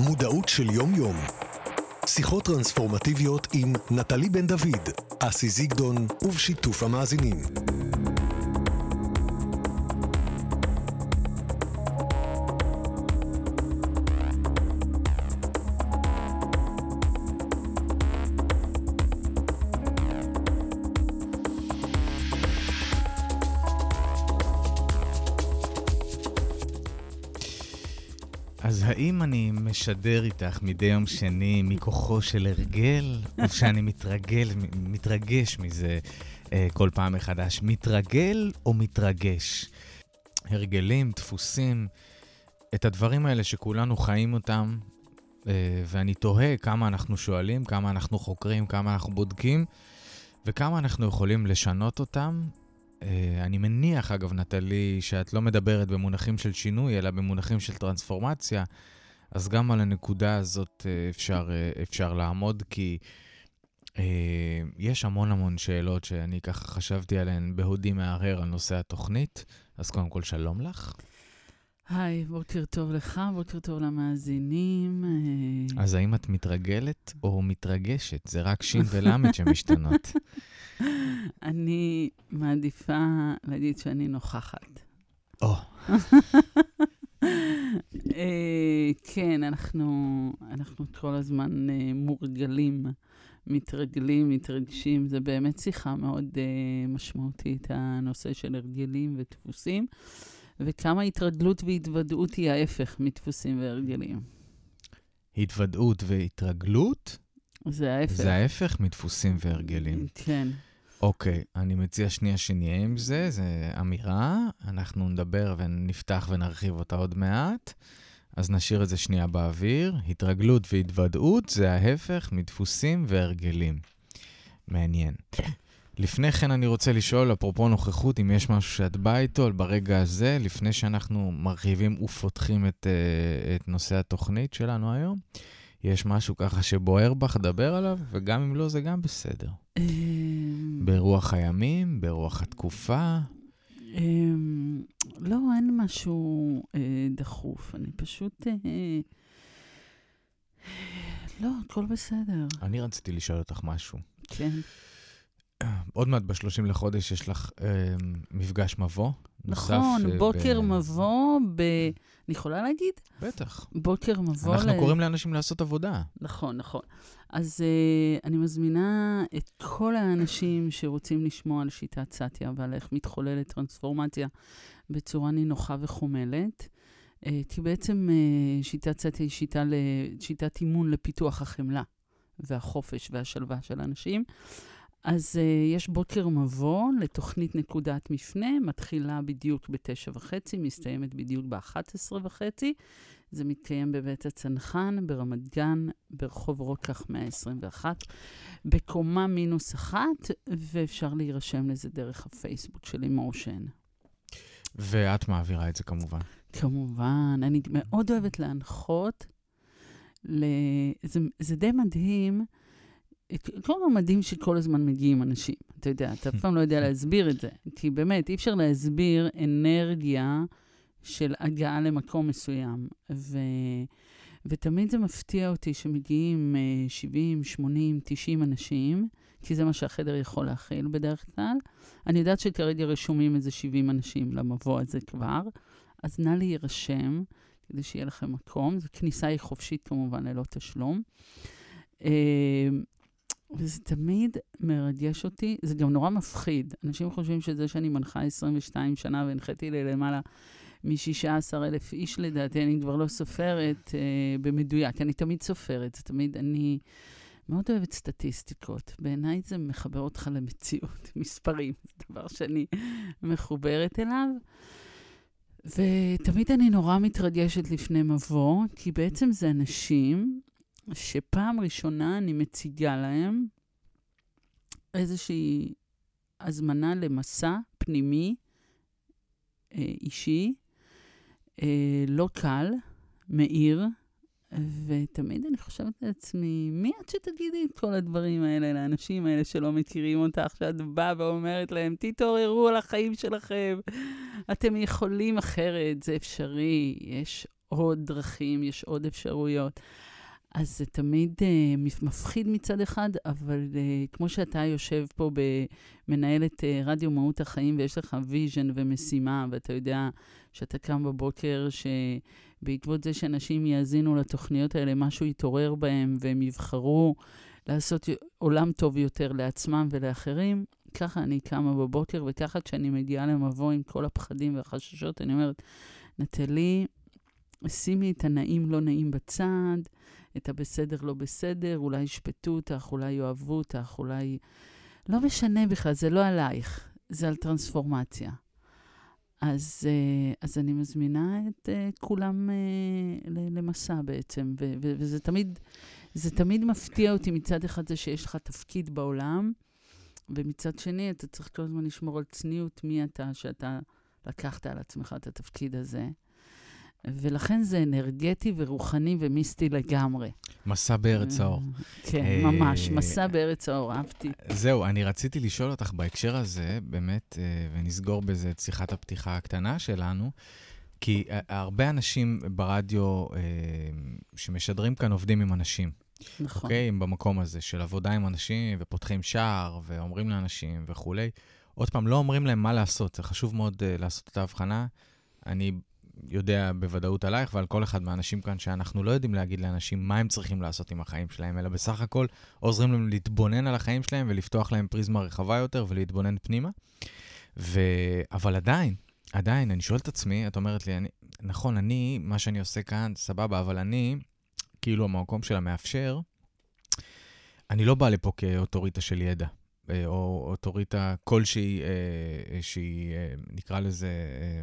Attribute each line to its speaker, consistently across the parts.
Speaker 1: מודעות של יום-יום. שיחות טרנספורמטיביות עם נטלי בן דוד, אסי זיגדון ובשיתוף המאזינים.
Speaker 2: משדר איתך מדי יום שני מכוחו של הרגל, או שאני מתרגל, מתרגש מזה אה, כל פעם מחדש? מתרגל או מתרגש? הרגלים, דפוסים, את הדברים האלה שכולנו חיים אותם, אה, ואני תוהה כמה אנחנו שואלים, כמה אנחנו חוקרים, כמה אנחנו בודקים, וכמה אנחנו יכולים לשנות אותם, אה, אני מניח, אגב, נטלי, שאת לא מדברת במונחים של שינוי, אלא במונחים של טרנספורמציה, אז גם על הנקודה הזאת אה, אפשר, אה, אפשר לעמוד, כי אה, יש המון המון שאלות שאני ככה חשבתי עליהן בהודי מהרהר על נושא התוכנית. אז קודם כל, שלום לך.
Speaker 3: היי, בוקר טוב לך, בוקר טוב למאזינים.
Speaker 2: אז האם את מתרגלת או מתרגשת? זה רק שין ולמד שמשתנות.
Speaker 3: אני מעדיפה להגיד שאני נוכחת.
Speaker 2: או.
Speaker 3: אה, כן, אנחנו, אנחנו כל הזמן אה, מורגלים, מתרגלים, מתרגשים. זה באמת שיחה מאוד uh, משמעותית, הנושא של הרגלים ודפוסים, וכמה התרגלות והתוודעות היא ההפך מדפוסים והרגלים.
Speaker 2: התוודעות והתרגלות?
Speaker 3: זה ההפך.
Speaker 2: זה ההפך מדפוסים והרגלים.
Speaker 3: כן.
Speaker 2: אוקיי, אני מציע שנייה שנהיה עם זה, זו אמירה, אנחנו נדבר ונפתח ונרחיב אותה עוד מעט, אז נשאיר את זה שנייה באוויר. התרגלות והתוודעות זה ההפך מדפוסים והרגלים. מעניין. לפני כן אני רוצה לשאול, אפרופו נוכחות, אם יש משהו שאת באה איתו ברגע הזה, לפני שאנחנו מרחיבים ופותחים את, uh, את נושא התוכנית שלנו היום, יש משהו ככה שבוער בך, דבר עליו, וגם אם לא, זה גם בסדר. אמ, ברוח הימים, ברוח התקופה?
Speaker 3: אמ, לא, אין משהו אה, דחוף. אני פשוט... אה, לא, הכל בסדר.
Speaker 2: אני רציתי לשאול אותך משהו.
Speaker 3: כן.
Speaker 2: עוד מעט ב-30 לחודש יש לך אה, מפגש מבוא.
Speaker 3: נכון, נוסף, בוקר ב... מבוא ב... אני יכולה להגיד?
Speaker 2: בטח.
Speaker 3: בוקר מבוא
Speaker 2: אנחנו ל... קוראים לאנשים לעשות עבודה.
Speaker 3: נכון, נכון. אז uh, אני מזמינה את כל האנשים שרוצים לשמוע על שיטת סאטיה ועל איך מתחוללת טרנספורמציה בצורה נינוחה וחומלת. Uh, כי בעצם uh, שיטת סאטיה היא שיטה ל... שיטת אימון לפיתוח החמלה והחופש והשלווה של אנשים. אז uh, יש בוקר מבוא לתוכנית נקודת מפנה, מתחילה בדיוק בתשע וחצי, מסתיימת בדיוק באחת עשרה וחצי. זה מתקיים בבית הצנחן, ברמת גן, ברחוב רוקח 121, בקומה מינוס אחת, ואפשר להירשם לזה דרך הפייסבוק של אמושן.
Speaker 2: ואת מעבירה את זה כמובן.
Speaker 3: כמובן. אני מאוד אוהבת להנחות. ל... זה, זה די מדהים. קודם כל מדהים שכל הזמן מגיעים אנשים. אתה יודע, אתה אף פעם לא יודע להסביר את זה. כי באמת, אי אפשר להסביר אנרגיה של הגעה למקום מסוים. ו... ותמיד זה מפתיע אותי שמגיעים 70, 80, 90 אנשים, כי זה מה שהחדר יכול להכיל בדרך כלל. אני יודעת שכרגע רשומים איזה 70 אנשים למבוא הזה כבר, אז נא להירשם כדי שיהיה לכם מקום. זו כניסה היא חופשית כמובן, ללא תשלום. אה, וזה תמיד מרגש אותי, זה גם נורא מפחיד. אנשים חושבים שזה שאני מנחה 22 שנה והנחיתי ללמעלה מ-16 אלף איש לדעתי, אני כבר לא סופרת אה, במדויק, אני תמיד סופרת, זה תמיד, אני מאוד אוהבת סטטיסטיקות. בעיניי זה מחבר אותך למציאות, מספרים, זה דבר שאני מחוברת אליו. ותמיד אני נורא מתרגשת לפני מבוא, כי בעצם זה אנשים שפעם ראשונה אני מציגה להם איזושהי הזמנה למסע פנימי, אה, אישי, אה, לא קל, מאיר, ותמיד אני חושבת לעצמי, מי את שתגידי את כל הדברים האלה לאנשים האלה שלא מכירים אותך, שאת באה ואומרת להם, תתעוררו על החיים שלכם, אתם יכולים אחרת, זה אפשרי, יש עוד דרכים, יש עוד אפשרויות. אז זה תמיד uh, מפחיד מצד אחד, אבל uh, כמו שאתה יושב פה במנהלת uh, רדיו מהות החיים, ויש לך vision ומשימה, ואתה יודע שאתה קם בבוקר, שבעקבות זה שאנשים יאזינו לתוכניות האלה, משהו יתעורר בהם, והם יבחרו לעשות עולם טוב יותר לעצמם ולאחרים, ככה אני קמה בבוקר, וככה כשאני מגיעה למבוא עם כל הפחדים והחששות, אני אומרת, נטלי, שימי את הנעים לא נעים בצד, את הבסדר לא בסדר, אולי ישפטו אותך, אולי יאהבו אותך, אולי... לא משנה בכלל, זה לא עלייך, זה על טרנספורמציה. אז, אה, אז אני מזמינה את אה, כולם אה, למסע בעצם, ו- ו- וזה תמיד, תמיד מפתיע אותי מצד אחד זה שיש לך תפקיד בעולם, ומצד שני אתה צריך כל הזמן לשמור על צניעות מי אתה, שאתה לקחת על עצמך את התפקיד הזה. ולכן זה אנרגטי ורוחני ומיסטי לגמרי.
Speaker 2: מסע בארץ האור.
Speaker 3: כן, אה, ממש, מסע בארץ האור, אהבתי.
Speaker 2: זהו, אני רציתי לשאול אותך בהקשר הזה, באמת, אה, ונסגור בזה את שיחת הפתיחה הקטנה שלנו, כי הרבה אנשים ברדיו אה, שמשדרים כאן עובדים עם אנשים.
Speaker 3: נכון.
Speaker 2: אוקיי? הם במקום הזה של עבודה עם אנשים, ופותחים שער, ואומרים לאנשים וכולי. עוד פעם, לא אומרים להם מה לעשות, זה חשוב מאוד לעשות את ההבחנה. אני יודע בוודאות עלייך ועל כל אחד מהאנשים כאן, שאנחנו לא יודעים להגיד לאנשים מה הם צריכים לעשות עם החיים שלהם, אלא בסך הכל עוזרים להם להתבונן על החיים שלהם ולפתוח להם פריזמה רחבה יותר ולהתבונן פנימה. ו... אבל עדיין, עדיין, אני שואל את עצמי, את אומרת לי, אני, נכון, אני, מה שאני עושה כאן, סבבה, אבל אני, כאילו המקום של המאפשר, אני לא בא לפה כאוטוריטה של ידע. אה, או אוטוריטה כלשהי, אה, שהיא, אה, נקרא לזה, אה,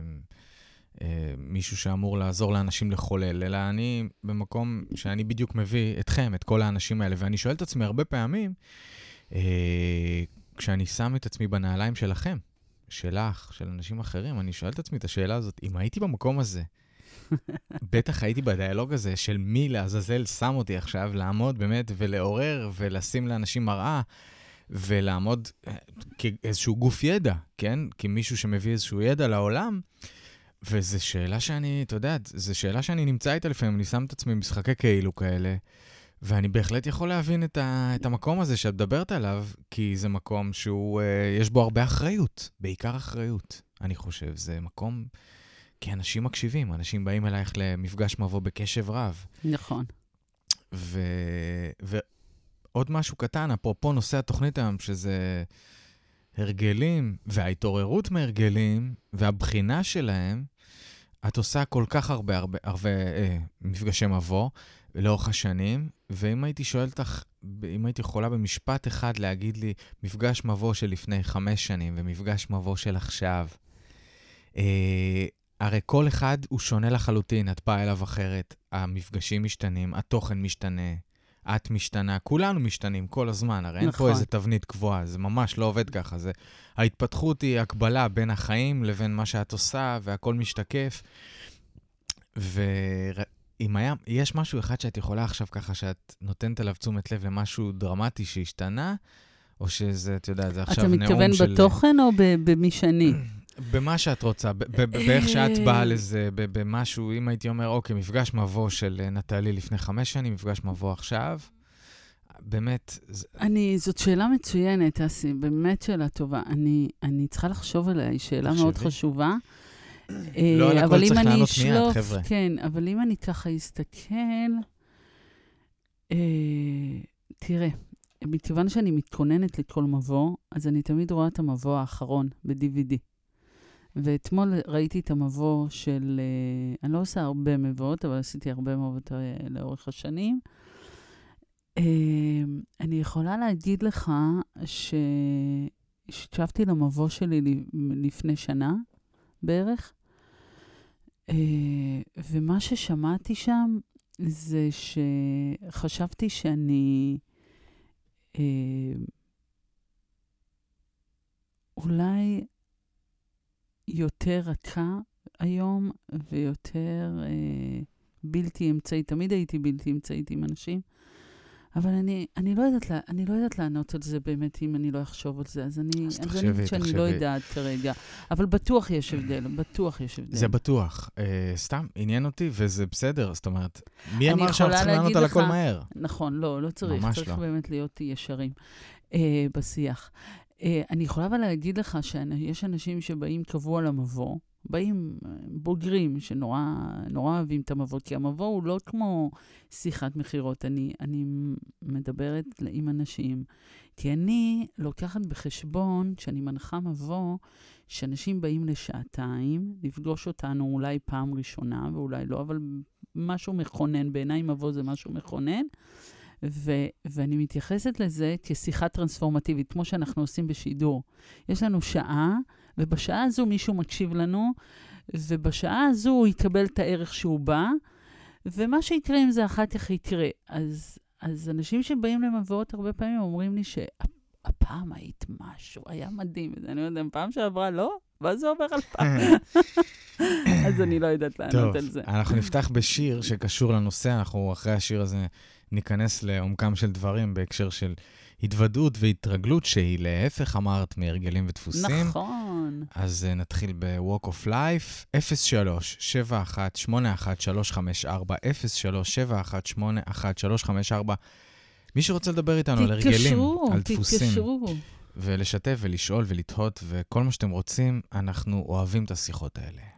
Speaker 2: מישהו שאמור לעזור לאנשים לחולל, אלא אני במקום שאני בדיוק מביא אתכם, את כל האנשים האלה, ואני שואל את עצמי הרבה פעמים, אה, כשאני שם את עצמי בנעליים שלכם, שלך, של אנשים אחרים, אני שואל את עצמי את השאלה הזאת, אם הייתי במקום הזה, בטח הייתי בדיאלוג הזה של מי לעזאזל שם אותי עכשיו לעמוד באמת ולעורר ולשים לאנשים מראה. ולעמוד אה, כאיזשהו גוף ידע, כן? כמישהו שמביא איזשהו ידע לעולם, וזו שאלה שאני, אתה יודע, זו שאלה שאני נמצא איתה לפעמים, אני שם את עצמי במשחקי כאילו כאלה, ואני בהחלט יכול להבין את, ה, את המקום הזה שאת מדברת עליו, כי זה מקום שהוא, אה, יש בו הרבה אחריות, בעיקר אחריות, אני חושב. זה מקום, כי אנשים מקשיבים, אנשים באים אלייך למפגש מבוא בקשב רב.
Speaker 3: נכון.
Speaker 2: ו, ועוד משהו קטן, אפרופו נושא התוכנית היום, שזה... הרגלים וההתעוררות מהרגלים והבחינה שלהם, את עושה כל כך הרבה, הרבה, הרבה אה, מפגשי מבוא לאורך השנים, ואם הייתי שואל אותך, אם הייתי יכולה במשפט אחד להגיד לי מפגש מבוא של לפני חמש שנים ומפגש מבוא של עכשיו, אה, הרי כל אחד הוא שונה לחלוטין, את באה אליו אחרת, המפגשים משתנים, התוכן משתנה, את משתנה, כולנו משתנים כל הזמן, הרי נכון. אין פה נכון. איזה תבנית קבועה, זה ממש לא עובד ככה. זה, ההתפתחות היא הקבלה בין החיים לבין מה שאת עושה, והכל משתקף. ואם היה, יש משהו אחד שאת יכולה עכשיו ככה, שאת נותנת עליו תשומת לב למשהו דרמטי שהשתנה, או שזה, את יודעת, זה עכשיו נאום של...
Speaker 3: אתה מתכוון בתוכן או במי שאני?
Speaker 2: במה שאת רוצה, באיך שאת באה לזה, במשהו, אם הייתי אומר, אוקיי, מפגש מבוא של אה, נטלי לפני חמש שנים, מפגש מבוא עכשיו, באמת...
Speaker 3: אני, זאת שאלה מצוינת, אסי, באמת שאלה טובה. אני, אני צריכה לחשוב עליה, היא שאלה תחשבי. מאוד חשובה.
Speaker 2: לא על הכל צריך לענות מיד, חבר'ה.
Speaker 3: כן, אבל אם אני ככה אסתכל... אה, תראה, מכיוון שאני מתכוננת לכל מבוא, אז אני תמיד רואה את המבוא האחרון ב-DVD. ואתמול ראיתי את המבוא של, אה, אני לא עושה הרבה מבואות, אבל עשיתי הרבה מבואות אה, לאורך השנים. אה, אני יכולה להגיד לך שהקשבתי למבוא שלי לפני שנה בערך, ומה ששמעתי שם זה שחשבתי שאני אולי יותר רכה היום ויותר אה, בלתי אמצעית. תמיד הייתי בלתי אמצעית עם אנשים, אבל אני, אני, לא יודעת, לה- אני לא יודעת לענות על זה באמת, אם אני לא אחשוב על זה. אז אני,
Speaker 2: אז
Speaker 3: אז אני
Speaker 2: תחשבי,
Speaker 3: שאני. לא יודעת כרגע. אבל בטוח יש הבדל, בטוח יש הבדל.
Speaker 2: זה בטוח. אה, סתם, עניין אותי, וזה בסדר. זאת אומרת, מי אמר שאנחנו צריכים לענות על הכל מהר?
Speaker 3: נכון, לא, לא צריך.
Speaker 2: ממש
Speaker 3: צריך
Speaker 2: לא.
Speaker 3: באמת להיות ישרים אה, בשיח. אה, אני יכולה אבל להגיד לך שיש אנשים שבאים קבוע למבוא, באים אה, בוגרים שנורא נורא אוהבים את המבוא, כי המבוא הוא לא כמו שיחת מכירות. אני, אני מדברת עם אנשים, כי אני לוקחת בחשבון, כשאני מנחה מבוא, שאנשים באים לשעתיים, לפגוש אותנו אולי פעם ראשונה ואולי לא, אבל משהו מכונן, בעיניי מבוא זה משהו מכונן. ו- ואני מתייחסת לזה כשיחה טרנספורמטיבית, כמו שאנחנו עושים בשידור. יש לנו שעה, ובשעה הזו מישהו מקשיב לנו, ובשעה הזו הוא יקבל את הערך שהוא בא, ומה שיקרה עם זה אחר כך יקרה. אז, אז אנשים שבאים למבואות הרבה פעמים אומרים לי שהפעם היית משהו, היה מדהים. אני לא פעם שעברה לא? מה זה אומר על פעם? אז אני לא יודעת לענות
Speaker 2: טוב,
Speaker 3: על זה.
Speaker 2: אנחנו נפתח בשיר שקשור לנושא, אנחנו אחרי השיר הזה ניכנס לעומקם של דברים בהקשר של התוודעות והתרגלות, שהיא להפך אמרת מהרגלים ודפוסים.
Speaker 3: נכון.
Speaker 2: אז uh, נתחיל ב-Walk of Life, 03 71 81 354 03 71 81 354 מי שרוצה לדבר איתנו על הרגלים,
Speaker 3: תתקשרו,
Speaker 2: על דפוסים,
Speaker 3: תתקשרו.
Speaker 2: ולשתף ולשאול ולתהות וכל מה שאתם רוצים, אנחנו אוהבים את השיחות האלה.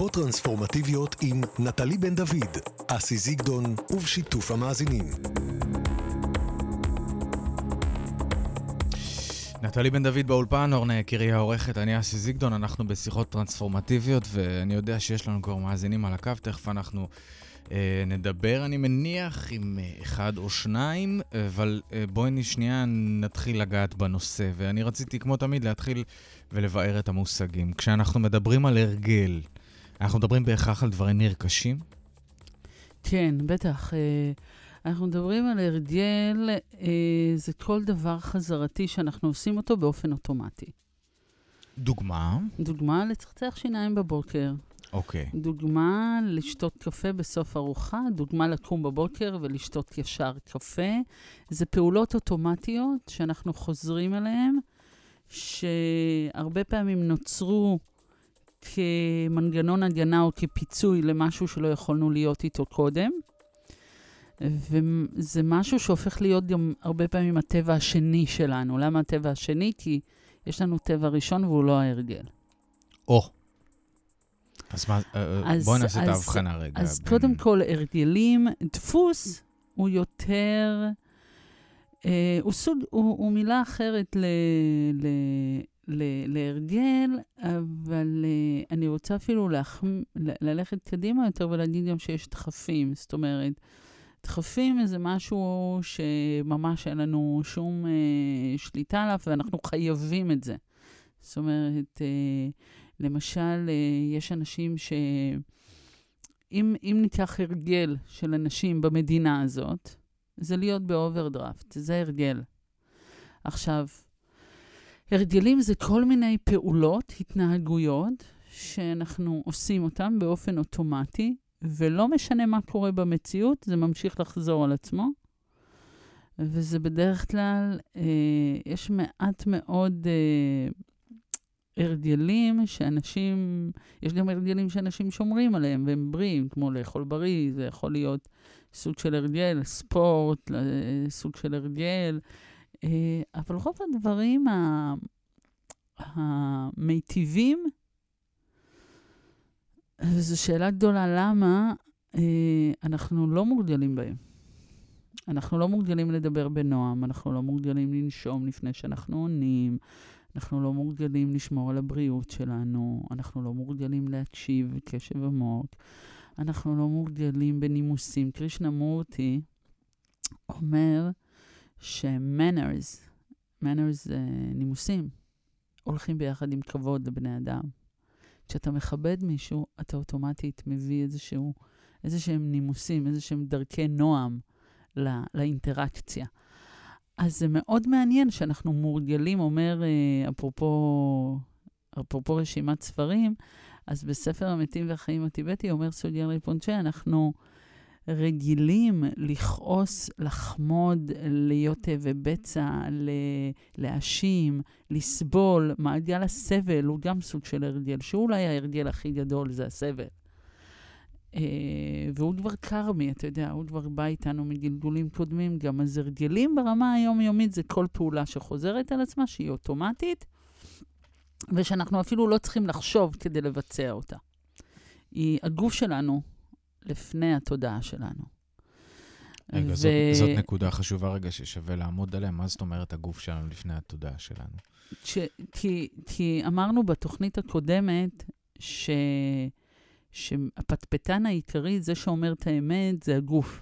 Speaker 1: שיחות טרנספורמטיביות עם נטלי בן דוד, אסי זיגדון ובשיתוף המאזינים.
Speaker 2: נטלי בן דוד באולפן, אורנה יקירי העורכת, אני אסי זיגדון, אנחנו בשיחות טרנספורמטיביות, ואני יודע שיש לנו כבר מאזינים על הקו, תכף אנחנו אה, נדבר, אני מניח, עם אה, אחד או שניים, אבל אה, בואי שנייה נתחיל לגעת בנושא, ואני רציתי, כמו תמיד, להתחיל ולבאר את המושגים. כשאנחנו מדברים על הרגל, אנחנו מדברים בהכרח על דברים נרכשים?
Speaker 3: כן, בטח. אה, אנחנו מדברים על הרגל, אה, זה כל דבר חזרתי שאנחנו עושים אותו באופן אוטומטי.
Speaker 2: דוגמה?
Speaker 3: דוגמה, לצחצח שיניים בבוקר.
Speaker 2: אוקיי.
Speaker 3: דוגמה, לשתות קפה בסוף ארוחה, דוגמה לקום בבוקר ולשתות ישר קפה. זה פעולות אוטומטיות שאנחנו חוזרים אליהן, שהרבה פעמים נוצרו כמנגנון הגנה או כפיצוי למשהו שלא יכולנו להיות איתו קודם. וזה משהו שהופך להיות גם הרבה פעמים הטבע השני שלנו. למה הטבע השני? כי יש לנו טבע ראשון והוא לא ההרגל.
Speaker 2: או. אז מה, אה, אה, בואי נעשה את ההבחנה רגע.
Speaker 3: אז בין... קודם כל, הרגלים, דפוס הוא יותר, אה, הוא, סוג, הוא, הוא מילה אחרת ל, ל, להרגל, אבל אה, אני רוצה אפילו להח... ללכת קדימה יותר ולהגיד גם שיש דחפים. זאת אומרת, דחפים זה משהו שממש אין לנו שום אה, שליטה עליו, ואנחנו חייבים את זה. זאת אומרת, אה, למשל, אה, יש אנשים ש... אם, אם ניקח הרגל של אנשים במדינה הזאת, זה להיות באוברדרפט, זה הרגל. עכשיו, הרגלים זה כל מיני פעולות, התנהגויות, שאנחנו עושים אותן באופן אוטומטי, ולא משנה מה קורה במציאות, זה ממשיך לחזור על עצמו. וזה בדרך כלל, אה, יש מעט מאוד אה, הרגלים שאנשים, יש גם הרגלים שאנשים שומרים עליהם והם בריאים, כמו לאכול בריא, זה יכול להיות סוג של הרגל, ספורט, אה, סוג של הרגל, אה, אבל רוב הדברים המיטיבים, וזו שאלה גדולה, למה אה, אנחנו לא מורגלים בהם. אנחנו לא מורגלים לדבר בנועם, אנחנו לא מורגלים לנשום לפני שאנחנו עונים, אנחנו לא מורגלים לשמור על הבריאות שלנו, אנחנו לא מורגלים להקשיב קשב עמוק, אנחנו לא מורגלים בנימוסים. קרישנה מורטי אומר ש-manners, manners זה נימוסים, הולכים ביחד עם כבוד לבני אדם. כשאתה מכבד מישהו, אתה אוטומטית מביא איזשהו, איזה שהם נימוסים, איזה שהם דרכי נועם לא, לאינטראקציה. אז זה מאוד מעניין שאנחנו מורגלים, אומר, אה, אפרופו, אפרופו רשימת ספרים, אז בספר המתים והחיים הטיבטי אומר סוגיאר ריפונצ'ה, אנחנו רגילים לכעוס, לחמוד, להיות תאבי בצע, להאשים, לסבול. מעגל הסבל הוא גם סוג של הרגל, שהוא אולי ההרגל הכי גדול, זה הסבל. Uh, והוא כבר קרמי, אתה יודע, הוא כבר בא איתנו מגלגולים קודמים גם. אז הרגלים ברמה היומיומית זה כל פעולה שחוזרת על עצמה, שהיא אוטומטית, ושאנחנו אפילו לא צריכים לחשוב כדי לבצע אותה. היא, הגוף שלנו לפני התודעה שלנו.
Speaker 2: רגע, ו... זאת, זאת נקודה חשובה רגע ששווה לעמוד עליה. מה זאת אומרת הגוף שלנו לפני התודעה שלנו?
Speaker 3: ש... כי, כי אמרנו בתוכנית הקודמת ש... שהפטפטן העיקרי, זה שאומר את האמת, זה הגוף.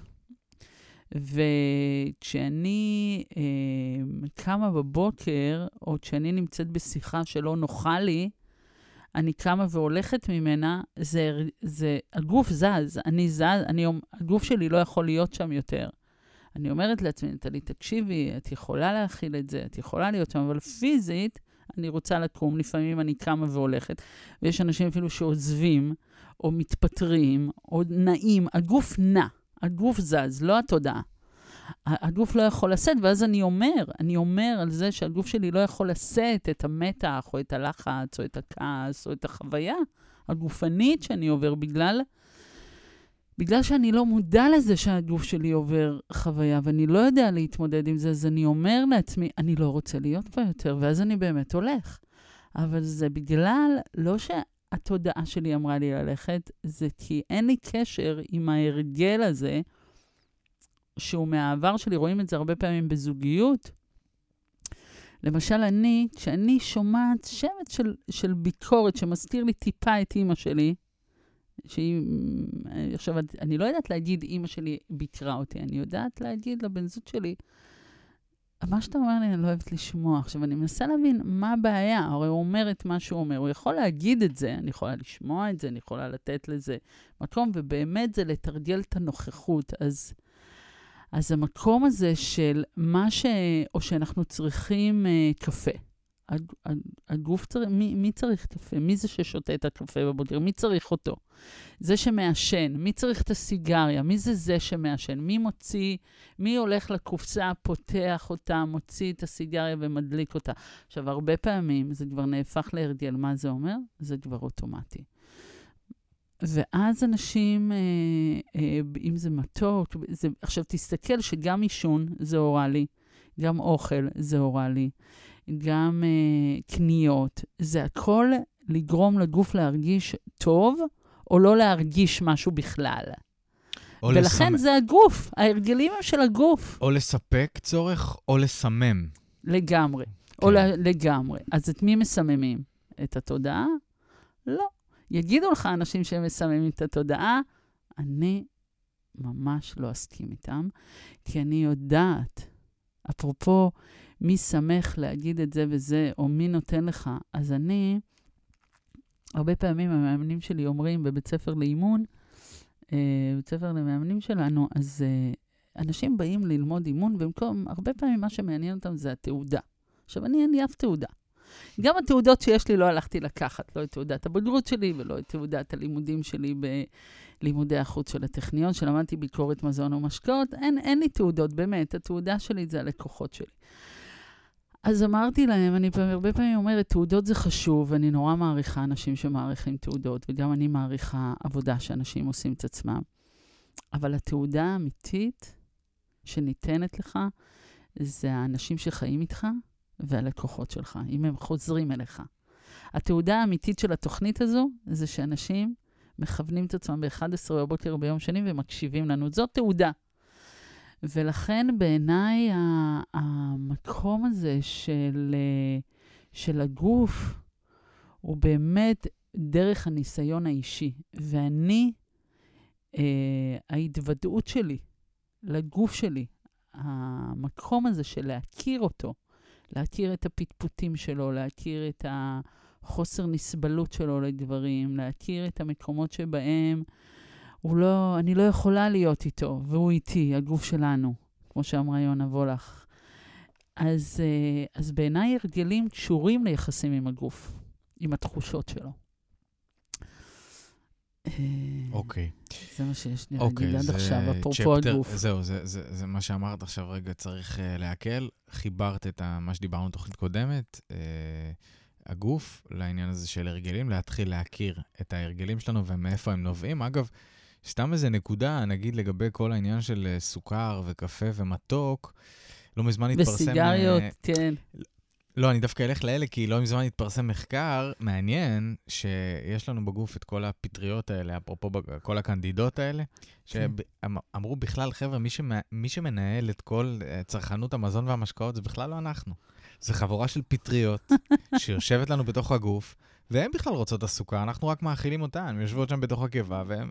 Speaker 3: וכשאני אה, קמה בבוקר, או כשאני נמצאת בשיחה שלא נוחה לי, אני קמה והולכת ממנה, זה, זה, הגוף זז, אני זז, אני, הגוף שלי לא יכול להיות שם יותר. אני אומרת לעצמי, נטלי, תקשיבי, את יכולה להכיל את זה, את יכולה להיות שם, אבל פיזית, אני רוצה לקום, לפעמים אני קמה והולכת, ויש אנשים אפילו שעוזבים, או מתפטרים, או נעים, הגוף נע, הגוף זז, לא התודעה. הגוף לא יכול לשאת, ואז אני אומר, אני אומר על זה שהגוף שלי לא יכול לשאת את המתח, או את הלחץ, או את הכעס, או את החוויה הגופנית שאני עובר בגלל, בגלל שאני לא מודע לזה שהגוף שלי עובר חוויה, ואני לא יודע להתמודד עם זה, אז אני אומר לעצמי, אני לא רוצה להיות פה יותר, ואז אני באמת הולך. אבל זה בגלל, לא שהתודעה שלי אמרה לי ללכת, זה כי אין לי קשר עם ההרגל הזה, שהוא מהעבר שלי, רואים את זה הרבה פעמים בזוגיות. למשל, אני, כשאני שומעת שמץ של, של ביקורת שמזכיר לי טיפה את אימא שלי, שהיא, עכשיו, אני לא יודעת להגיד, אימא שלי ביקרה אותי, אני יודעת להגיד לבן זוג שלי, מה שאתה אומר לי, אני לא אוהבת לשמוע. עכשיו, אני מנסה להבין מה הבעיה. הרי הוא אומר את מה שהוא אומר. הוא יכול להגיד את זה, אני יכולה לשמוע את זה, אני יכולה לתת לזה מקום, ובאמת זה לתרגל את הנוכחות. אז, אז המקום הזה של מה ש... או שאנחנו צריכים אה, קפה. הגוף צריך, מי, מי צריך קפה? מי זה ששותה את הקפה בבוקר? מי צריך אותו? זה שמעשן, מי צריך את הסיגריה? מי זה זה שמעשן? מי מוציא, מי הולך לקופסה, פותח אותה, מוציא את הסיגריה ומדליק אותה? עכשיו, הרבה פעמים זה כבר נהפך להרגל. מה זה אומר? זה כבר אוטומטי. ואז אנשים, אה, אה, אם זה מתוק, זה, עכשיו תסתכל שגם עישון זה אוראלי, גם אוכל זה אוראלי. גם uh, קניות, זה הכל לגרום לגוף להרגיש טוב, או לא להרגיש משהו בכלל. ולכן לסמ... זה הגוף, ההרגלים הם של הגוף.
Speaker 2: או לספק צורך, או לסמם.
Speaker 3: לגמרי, כן. או לגמרי. אז את מי מסממים? את התודעה? לא. יגידו לך אנשים שהם מסממים את התודעה, אני ממש לא אסכים איתם, כי אני יודעת, אפרופו מי שמח להגיד את זה וזה, או מי נותן לך. אז אני, הרבה פעמים המאמנים שלי אומרים בבית ספר לאימון, אה, בית ספר למאמנים שלנו, אז אה, אנשים באים ללמוד אימון, במקום, הרבה פעמים מה שמעניין אותם זה התעודה. עכשיו, אני אין לי אף תעודה. גם התעודות שיש לי לא הלכתי לקחת, לא את תעודת הבגרות שלי ולא את תעודת הלימודים שלי בלימודי החוץ של הטכניון, שלמדתי ביקורת מזון ומשקאות. אין, אין לי תעודות, באמת, התעודה שלי זה הלקוחות שלי. אז אמרתי להם, אני הרבה פעמים אומרת, תעודות זה חשוב, ואני נורא מעריכה אנשים שמעריכים תעודות, וגם אני מעריכה עבודה שאנשים עושים את עצמם. אבל התעודה האמיתית שניתנת לך, זה האנשים שחיים איתך והלקוחות שלך, אם הם חוזרים אליך. התעודה האמיתית של התוכנית הזו, זה שאנשים מכוונים את עצמם ב-11 בבוקר ביום שני ומקשיבים לנו. זאת תעודה. ולכן בעיניי המקום הזה של, של הגוף הוא באמת דרך הניסיון האישי. ואני, אה, ההתוודעות שלי לגוף שלי, המקום הזה של להכיר אותו, להכיר את הפטפוטים שלו, להכיר את החוסר נסבלות שלו לדברים, להכיר את המקומות שבהם הוא לא, אני לא יכולה להיות איתו, והוא איתי, הגוף שלנו, כמו שאמרה יונה וולך. אז, אה, אז בעיניי הרגלים קשורים ליחסים עם הגוף, עם התחושות שלו.
Speaker 2: אה, אוקיי.
Speaker 3: זה מה שיש לי להגיד אוקיי, עד עכשיו, אפרופו הגוף.
Speaker 2: זהו, זה, זה, זה מה שאמרת עכשיו, רגע, צריך uh, להקל. חיברת את מה שדיברנו בתוכנית קודמת, uh, הגוף, לעניין הזה של הרגלים, להתחיל להכיר את ההרגלים שלנו ומאיפה הם נובעים. אגב, סתם איזה נקודה, נגיד לגבי כל העניין של אה, סוכר וקפה ומתוק, לא מזמן התפרסם...
Speaker 3: וסיגריות, כן.
Speaker 2: לא, אני דווקא אלך לאלה, כי לא מזמן התפרסם מחקר מעניין, שיש לנו בגוף את כל הפטריות האלה, אפרופו כל הקנדידות האלה, כן. שאמרו בכלל, חבר'ה, מי, שמ... מי שמנהל את כל אה, צרכנות המזון והמשקאות זה בכלל לא אנחנו. זה חבורה של פטריות שיושבת לנו בתוך הגוף, והן בכלל רוצות את הסוכר, אנחנו רק מאכילים אותן, הן יושבות שם בתוך הקיבה, והן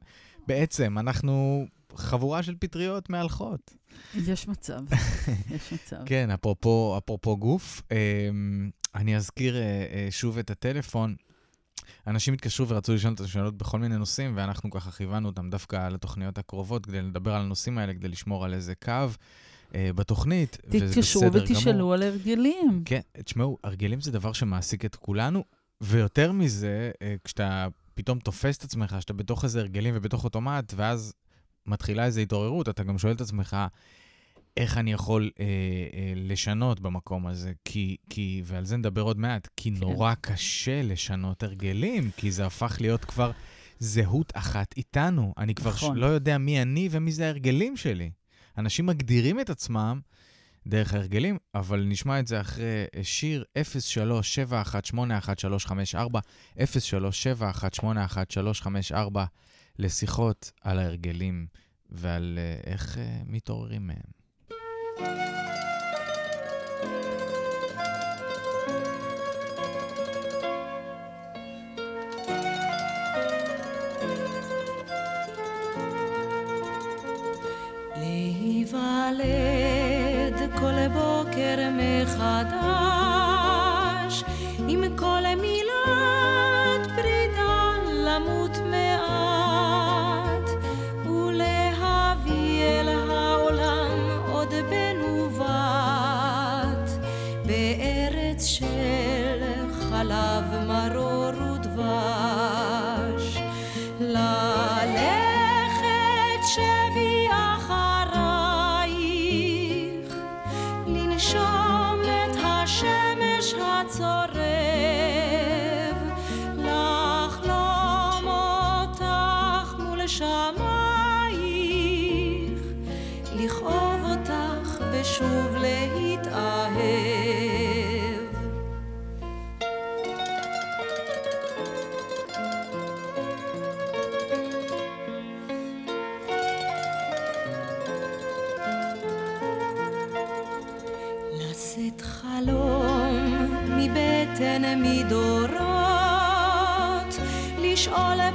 Speaker 2: בעצם, אנחנו חבורה של פטריות מהלכות.
Speaker 3: יש מצב, יש מצב.
Speaker 2: כן, אפרופו, אפרופו גוף, אמ, אני אזכיר אה, אה, שוב את הטלפון. אנשים התקשרו ורצו לשאול את השאלות בכל מיני נושאים, ואנחנו ככה כיוונו אותם דווקא לתוכניות הקרובות, כדי לדבר על הנושאים האלה, כדי לשמור על איזה קו. אה, בתוכנית,
Speaker 3: וזה בסדר גמור. תתקשרו ותשאלו על הרגלים.
Speaker 2: כן, תשמעו, הרגלים זה דבר שמעסיק את כולנו, ויותר מזה, כשאתה פתאום תופס את עצמך, שאתה בתוך איזה הרגלים ובתוך אוטומט, ואז מתחילה איזו התעוררות, אתה גם שואל את עצמך, איך אני יכול אה, אה, לשנות במקום הזה? כי, כי, ועל זה נדבר עוד מעט, כי כן. נורא קשה לשנות הרגלים, כי זה הפך להיות כבר זהות אחת איתנו. אני כבר נכון. לא יודע מי אני ומי זה ההרגלים שלי. אנשים מגדירים את עצמם דרך ההרגלים, אבל נשמע את זה אחרי אה, שיר 03-7181354, 03-7181354. לשיחות על ההרגלים ועל אה, איך אה, מתעוררים מהם.
Speaker 4: להיוולד כל בוקר מחדש نمیدارد
Speaker 5: لیش آل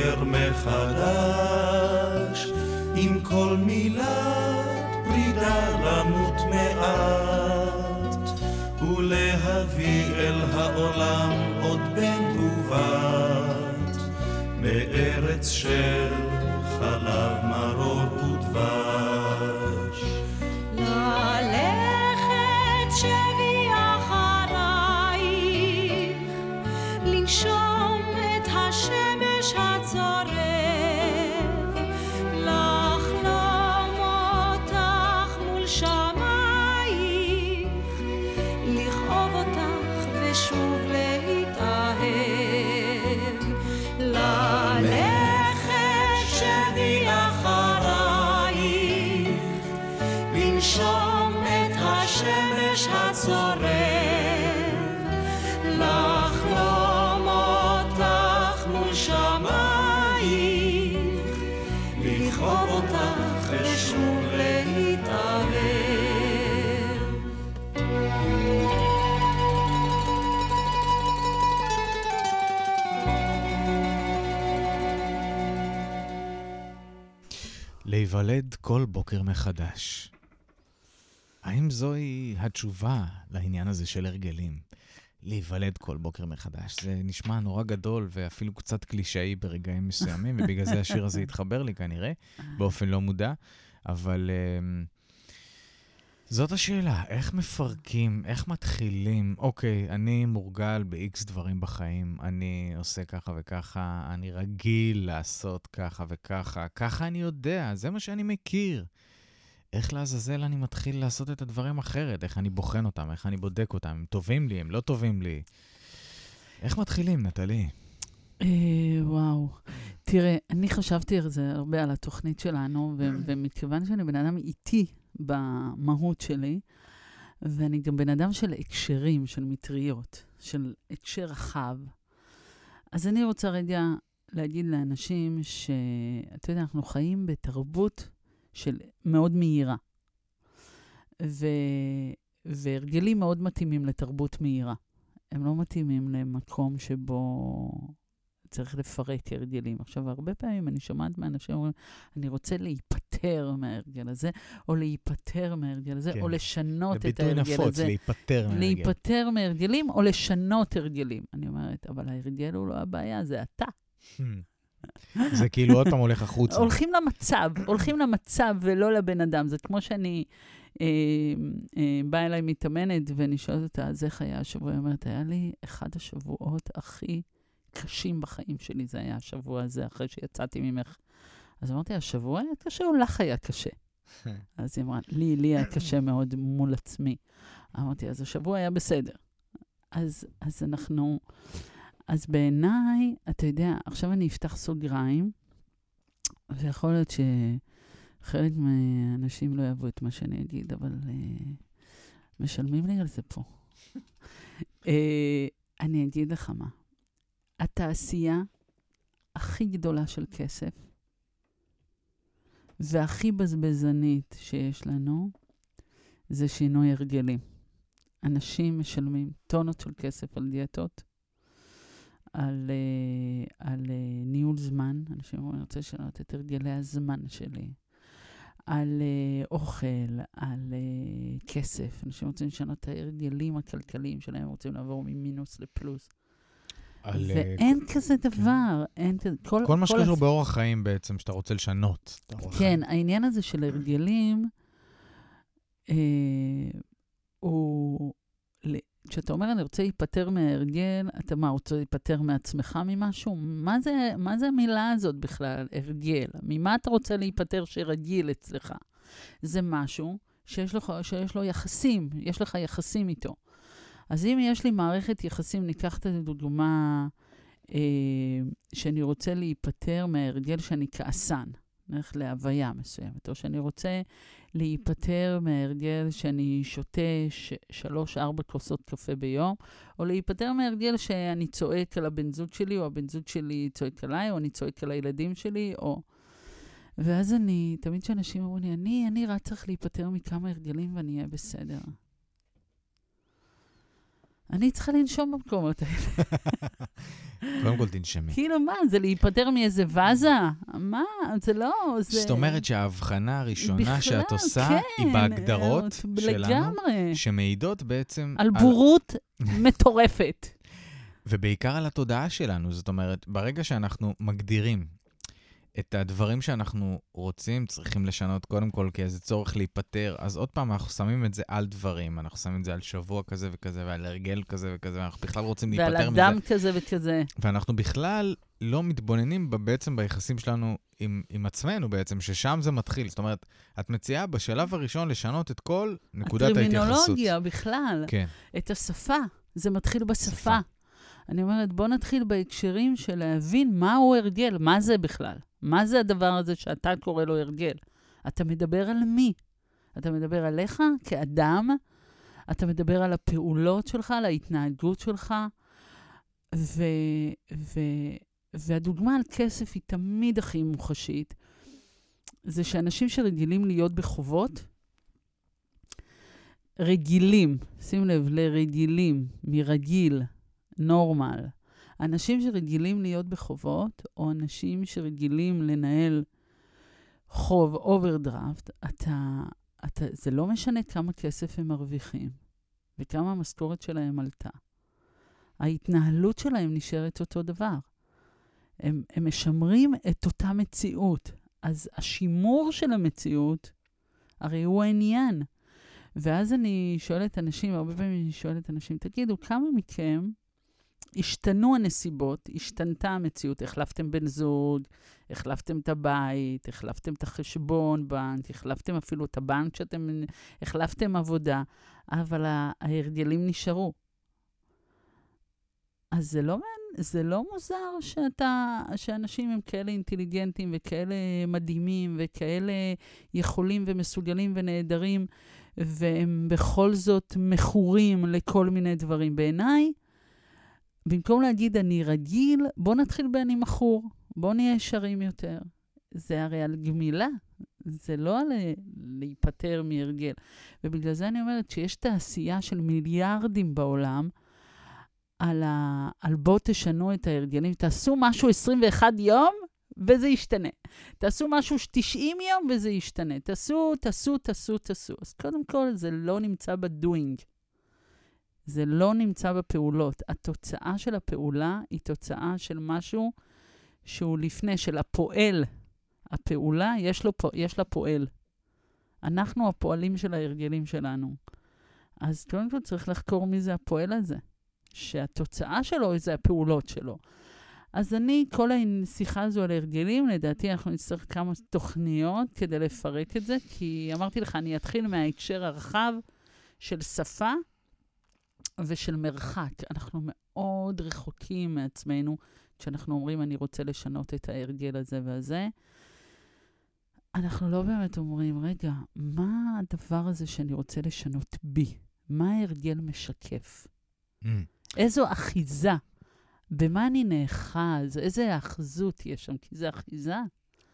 Speaker 5: בוקר מחדש, עם כל מילת פרידה למות מעט, ולהביא אל העולם עוד בן ובת, מארץ של...
Speaker 2: כל בוקר מחדש. האם זוהי התשובה לעניין הזה של הרגלים? להיוולד כל בוקר מחדש. זה נשמע נורא גדול ואפילו קצת קלישאי ברגעים מסוימים, ובגלל זה השיר הזה התחבר לי כנראה, באופן לא מודע, אבל... Uh, זאת השאלה, איך מפרקים, איך מתחילים? אוקיי, אני מורגל ב-X דברים בחיים, אני עושה ככה וככה, אני רגיל לעשות ככה וככה, ככה אני יודע, זה מה שאני מכיר. איך לעזאזל אני מתחיל לעשות את הדברים אחרת? איך אני בוחן אותם? איך אני בודק אותם? הם טובים לי? הם לא טובים לי? איך מתחילים, נטלי?
Speaker 3: אה, וואו. תראה, אני חשבתי על זה הרבה, על התוכנית שלנו, ו- ומכיוון שאני בן אדם איטי במהות שלי, ואני גם בן אדם של הקשרים, של מטריות, של הקשר רחב, אז אני רוצה רגע להגיד לאנשים שאתה יודע, אנחנו חיים בתרבות של מאוד מהירה. ו... והרגלים מאוד מתאימים לתרבות מהירה. הם לא מתאימים למקום שבו צריך לפרק הרגלים. עכשיו, הרבה פעמים אני שומעת מאנשים אומרים, אני רוצה להיפטר מההרגל הזה, או להיפטר מההרגל הזה,
Speaker 2: כן.
Speaker 3: או לשנות את ההרגל
Speaker 2: נפוץ,
Speaker 3: הזה.
Speaker 2: להיפטר מהרגל.
Speaker 3: להיפטר מהרגלים, או לשנות הרגלים. אני אומרת, אבל ההרגל הוא לא הבעיה, זה אתה.
Speaker 2: זה כאילו עוד פעם הולך החוצה.
Speaker 3: הולכים למצב, הולכים למצב ולא לבן אדם. זה כמו שאני, אה, אה, באה אליי מתאמנת ואני שואלת אותה, אז איך היה השבוע? היא אומרת, היה לי אחד השבועות הכי קשים בחיים שלי, זה היה השבוע הזה, אחרי שיצאתי ממך. אז אמרתי, השבוע היה קשה או לך היה קשה? אז היא אמרה, לי, לי היה קשה מאוד מול עצמי. אמרתי, אז השבוע היה בסדר. אז, אז אנחנו... אז בעיניי, אתה יודע, עכשיו אני אפתח סוגריים, ויכול להיות שחלק מהאנשים לא יאהבו את מה שאני אגיד, אבל uh, משלמים לי על זה פה. uh, אני אגיד לך מה. התעשייה הכי גדולה של כסף והכי בזבזנית שיש לנו זה שינוי הרגלים. אנשים משלמים טונות של כסף על דיאטות, על, uh, על uh, ניהול זמן. אנשים אומרים, אני רוצה לשנות את הרגלי הזמן שלי. על uh, אוכל, על כסף. אנשים רוצים לשנות את ההרגלים הכלכליים שלהם, רוצים לעבור ממינוס לפלוס.
Speaker 2: על, אה,
Speaker 3: ואין כזה דבר, אין כזה... כל,
Speaker 2: כל מה שקשור
Speaker 3: הס-
Speaker 2: באורח חיים בעצם, שאתה רוצה לשנות. האורח חיים.
Speaker 3: כן, העניין הזה של הרגלים, אה, הוא... כשאתה אומר, אני רוצה להיפטר מההרגל, אתה מה, רוצה להיפטר מעצמך ממשהו? מה זה, מה זה המילה הזאת בכלל, הרגל? ממה אתה רוצה להיפטר שרגיל אצלך? זה משהו שיש, לך, שיש לו יחסים, יש לך יחסים איתו. אז אם יש לי מערכת יחסים, ניקח את הדוגמה אה, שאני רוצה להיפטר מההרגל שאני כעסן, נלך להוויה מסוימת, או שאני רוצה להיפטר מההרגל שאני שותה ש- שלוש-ארבע כוסות קפה ביום, או להיפטר מההרגל שאני צועק על הבן זוג שלי, או הבן זוג שלי צועק עליי, או אני צועק על הילדים שלי, או... ואז אני, תמיד כשאנשים אומרים לי, אני, אני רק צריך להיפטר מכמה הרגלים ואני אהיה בסדר. אני צריכה לנשום במקומות האלה.
Speaker 2: קודם כל תנשמי.
Speaker 3: כאילו, מה, זה להיפטר מאיזה ואזה? מה, זה לא, זה...
Speaker 2: זאת אומרת שההבחנה הראשונה
Speaker 3: בכלל,
Speaker 2: שאת עושה
Speaker 3: כן,
Speaker 2: היא בהגדרות
Speaker 3: אה,
Speaker 2: שלנו,
Speaker 3: לגמרי.
Speaker 2: שמעידות בעצם
Speaker 3: על בורות מטורפת.
Speaker 2: ובעיקר על התודעה שלנו. זאת אומרת, ברגע שאנחנו מגדירים את הדברים שאנחנו רוצים, צריכים לשנות קודם כל כאיזה צורך להיפטר, אז עוד פעם, אנחנו שמים את זה על דברים. אנחנו שמים את זה על שבוע כזה וכזה, ועל הרגל כזה וכזה, ואנחנו בכלל רוצים
Speaker 3: ועל
Speaker 2: להיפטר מזה.
Speaker 3: אדם כזה וכזה.
Speaker 2: ואנחנו בכלל לא מתבוננים בעצם ביחסים שלנו עם, עם עצמנו בעצם, ששם זה מתחיל. זאת אומרת, את מציעה בשלב הראשון לשנות את כל נקודת ההתייחסות.
Speaker 3: הטרמינולוגיה בכלל,
Speaker 2: כן.
Speaker 3: את השפה, זה מתחיל בשפה.
Speaker 2: שפה.
Speaker 3: אני אומרת, בוא נתחיל בהקשרים של להבין מהו הרגל, מה זה בכלל? מה זה הדבר הזה שאתה קורא לו הרגל? אתה מדבר על מי? אתה מדבר עליך כאדם? אתה מדבר על הפעולות שלך, על ההתנהגות שלך? ו, ו, והדוגמה על כסף היא תמיד הכי מוחשית. זה שאנשים שרגילים להיות בחובות, רגילים, שים לב, לרגילים, מרגיל, נורמל. אנשים שרגילים להיות בחובות, או אנשים שרגילים לנהל חוב, אוברדרפט, אתה, אתה, זה לא משנה כמה כסף הם מרוויחים וכמה המשכורת שלהם עלתה. ההתנהלות שלהם נשארת אותו דבר. הם, הם משמרים את אותה מציאות. אז השימור של המציאות, הרי הוא העניין. ואז אני שואלת אנשים, הרבה פעמים אני שואלת אנשים, תגידו, כמה מכם השתנו הנסיבות, השתנתה המציאות, החלפתם בן זוג, החלפתם את הבית, החלפתם את החשבון בנק, החלפתם אפילו את הבנק שאתם, החלפתם עבודה, אבל ההרגלים נשארו. אז זה לא, זה לא מוזר שאתה, שאנשים הם כאלה אינטליגנטים וכאלה מדהימים וכאלה יכולים ומסוגלים ונהדרים, והם בכל זאת מכורים לכל מיני דברים. בעיניי, במקום להגיד אני רגיל, בוא נתחיל ב"אני מכור", בוא נהיה ישרים יותר. זה הרי על גמילה, זה לא על להיפטר מהרגל. ובגלל זה אני אומרת שיש תעשייה של מיליארדים בעולם על, ה... על בוא תשנו את ההרגלים, תעשו משהו 21 יום וזה ישתנה. תעשו משהו 90 יום וזה ישתנה. תעשו, תעשו, תעשו, תעשו. אז קודם כל, זה לא נמצא בדואינג. זה לא נמצא בפעולות. התוצאה של הפעולה היא תוצאה של משהו שהוא לפני, של הפועל. הפעולה, יש, לו, יש לה פועל. אנחנו הפועלים של ההרגלים שלנו. אז קודם כל צריך לחקור מי זה הפועל הזה, שהתוצאה שלו זה הפעולות שלו. אז אני, כל השיחה הזו על הרגלים, לדעתי אנחנו נצטרך כמה תוכניות כדי לפרק את זה, כי אמרתי לך, אני אתחיל מההקשר הרחב של שפה ושל מרחק. אנחנו מאוד רחוקים מעצמנו כשאנחנו אומרים, אני רוצה לשנות את ההרגל הזה והזה. אנחנו לא באמת אומרים, רגע, מה הדבר הזה שאני רוצה לשנות בי? מה ההרגל משקף? Mm. איזו אחיזה? במה אני נאחז? איזה האחזות יש שם? כי זה אחיזה.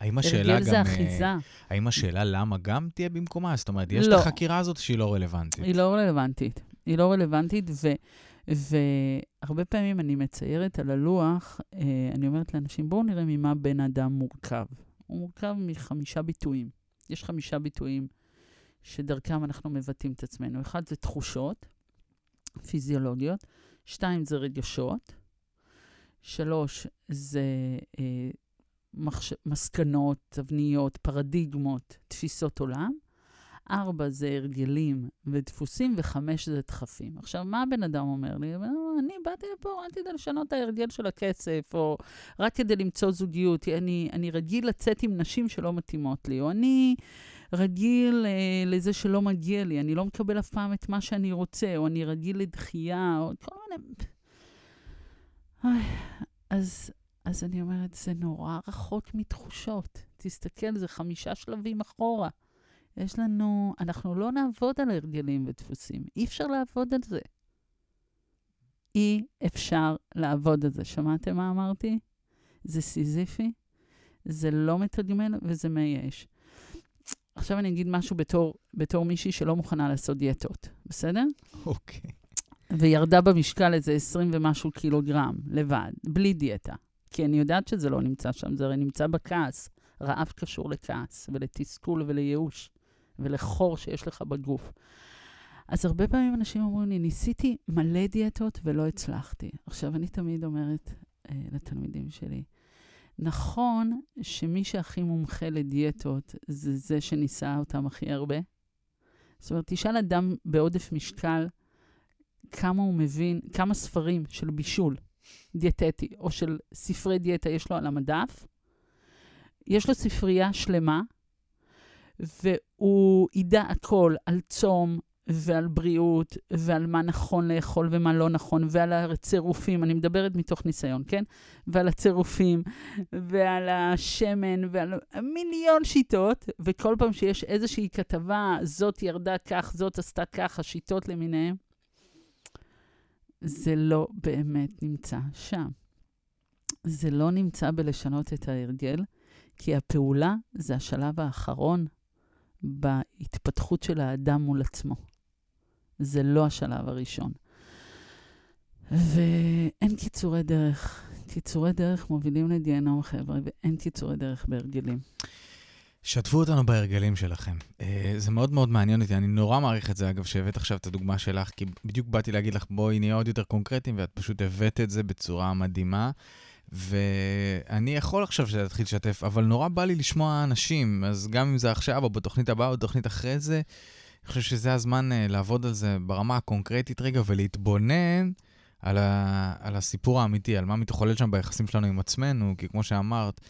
Speaker 2: האם השאלה גם...
Speaker 3: הרגל זה אחיזה.
Speaker 2: האם השאלה למה גם תהיה במקומה? זאת אומרת, יש לא. את החקירה הזאת שהיא לא רלוונטית.
Speaker 3: היא לא רלוונטית. היא לא רלוונטית, ו, והרבה פעמים אני מציירת על הלוח, אה, אני אומרת לאנשים, בואו נראה ממה בן אדם מורכב. הוא מורכב מחמישה ביטויים. יש חמישה ביטויים שדרכם אנחנו מבטאים את עצמנו. אחד זה תחושות פיזיולוגיות, שתיים זה רגשות, שלוש זה אה, מחש... מסקנות, תבניות, פרדיגמות, תפיסות עולם, ארבע זה הרגלים ודפוסים, וחמש זה דחפים. עכשיו, מה הבן אדם אומר לי? אני באתי לפה רק כדי לשנות את ההרגל של הכסף, או רק כדי למצוא זוגיות. אני, אני רגיל לצאת עם נשים שלא מתאימות לי, או אני רגיל אה, לזה שלא מגיע לי, אני לא מקבל אף פעם את מה שאני רוצה, או אני רגיל לדחייה, או כל מיני... אז, אז אני אומרת, זה נורא רחוק מתחושות. תסתכל, זה חמישה שלבים אחורה. יש לנו, אנחנו לא נעבוד על הרגלים ודפוסים. אי אפשר לעבוד על זה. אי אפשר לעבוד על זה. שמעתם מה אמרתי? זה סיזיפי, זה לא מתגמל וזה מייאש. עכשיו אני אגיד משהו בתור, בתור מישהי שלא מוכנה לעשות דיאטות, בסדר?
Speaker 2: אוקיי. Okay.
Speaker 3: וירדה במשקל איזה 20 ומשהו קילוגרם לבד, בלי דיאטה. כי אני יודעת שזה לא נמצא שם, זה הרי נמצא בכעס. רעב קשור לכעס ולתסכול ולייאוש. ולחור שיש לך בגוף. אז הרבה פעמים אנשים אומרים לי, ניסיתי מלא דיאטות ולא הצלחתי. עכשיו, אני תמיד אומרת אה, לתלמידים שלי, נכון שמי שהכי מומחה לדיאטות זה זה שניסה אותם הכי הרבה? זאת אומרת, תשאל אדם בעודף משקל כמה הוא מבין, כמה ספרים של בישול דיאטטי או של ספרי דיאטה יש לו על המדף. יש לו ספרייה שלמה והוא ידע הכל על צום ועל בריאות ועל מה נכון לאכול ומה לא נכון, ועל הצירופים, אני מדברת מתוך ניסיון, כן? ועל הצירופים, ועל השמן, ועל מיליון שיטות, וכל פעם שיש איזושהי כתבה, זאת ירדה כך, זאת עשתה כך, השיטות למיניהן, זה לא באמת נמצא שם. זה לא נמצא בלשנות את ההרגל, כי הפעולה זה השלב האחרון בהתפתחות של האדם מול עצמו. זה לא השלב הראשון. ואין קיצורי דרך. קיצורי דרך מובילים לגיהנום, חבר'ה, ואין קיצורי דרך בהרגלים.
Speaker 2: שתפו אותנו בהרגלים שלכם. אה, זה מאוד מאוד מעניין אותי, אני נורא מעריך את זה, אגב, שהבאת עכשיו את הדוגמה שלך, כי בדיוק באתי להגיד לך, בואי נהיה עוד יותר קונקרטיים, ואת פשוט הבאת את זה בצורה מדהימה. ואני יכול עכשיו להתחיל לשתף, אבל נורא בא לי לשמוע אנשים, אז גם אם זה עכשיו או בתוכנית הבאה או בתוכנית אחרי זה,
Speaker 6: אני חושב שזה הזמן uh, לעבוד על זה ברמה הקונקרטית רגע ולהתבונן על, ה, על הסיפור האמיתי, על מה מתחולל שם ביחסים שלנו עם עצמנו, כי כמו שאמרת,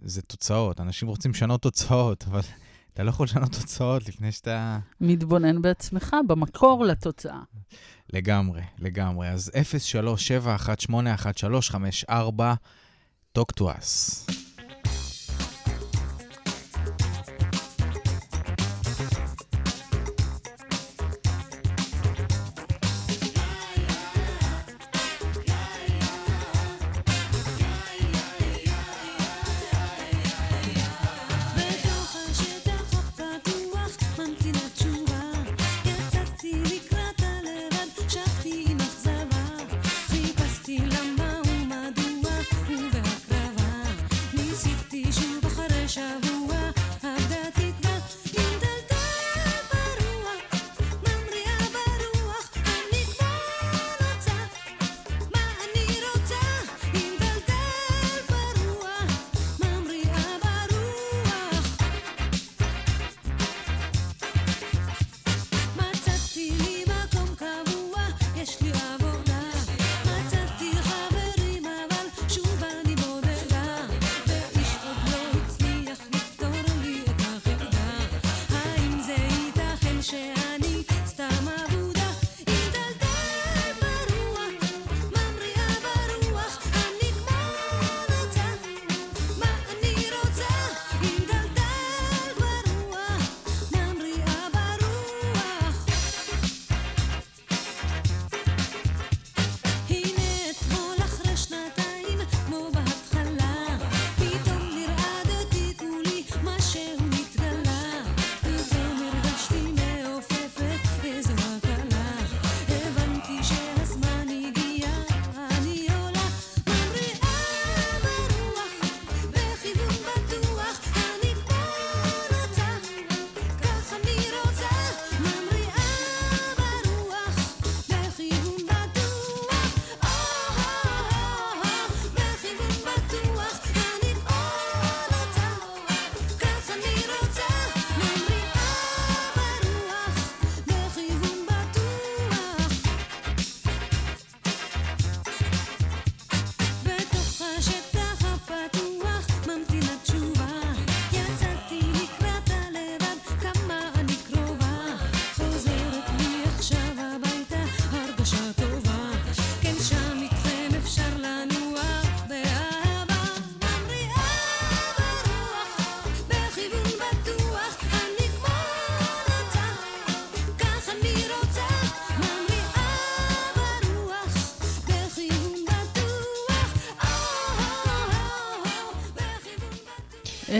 Speaker 6: זה תוצאות. אנשים רוצים לשנות תוצאות, אבל אתה לא יכול לשנות תוצאות לפני שאתה...
Speaker 3: מתבונן בעצמך, במקור לתוצאה.
Speaker 6: לגמרי, לגמרי. אז 03-7181354, talk to us.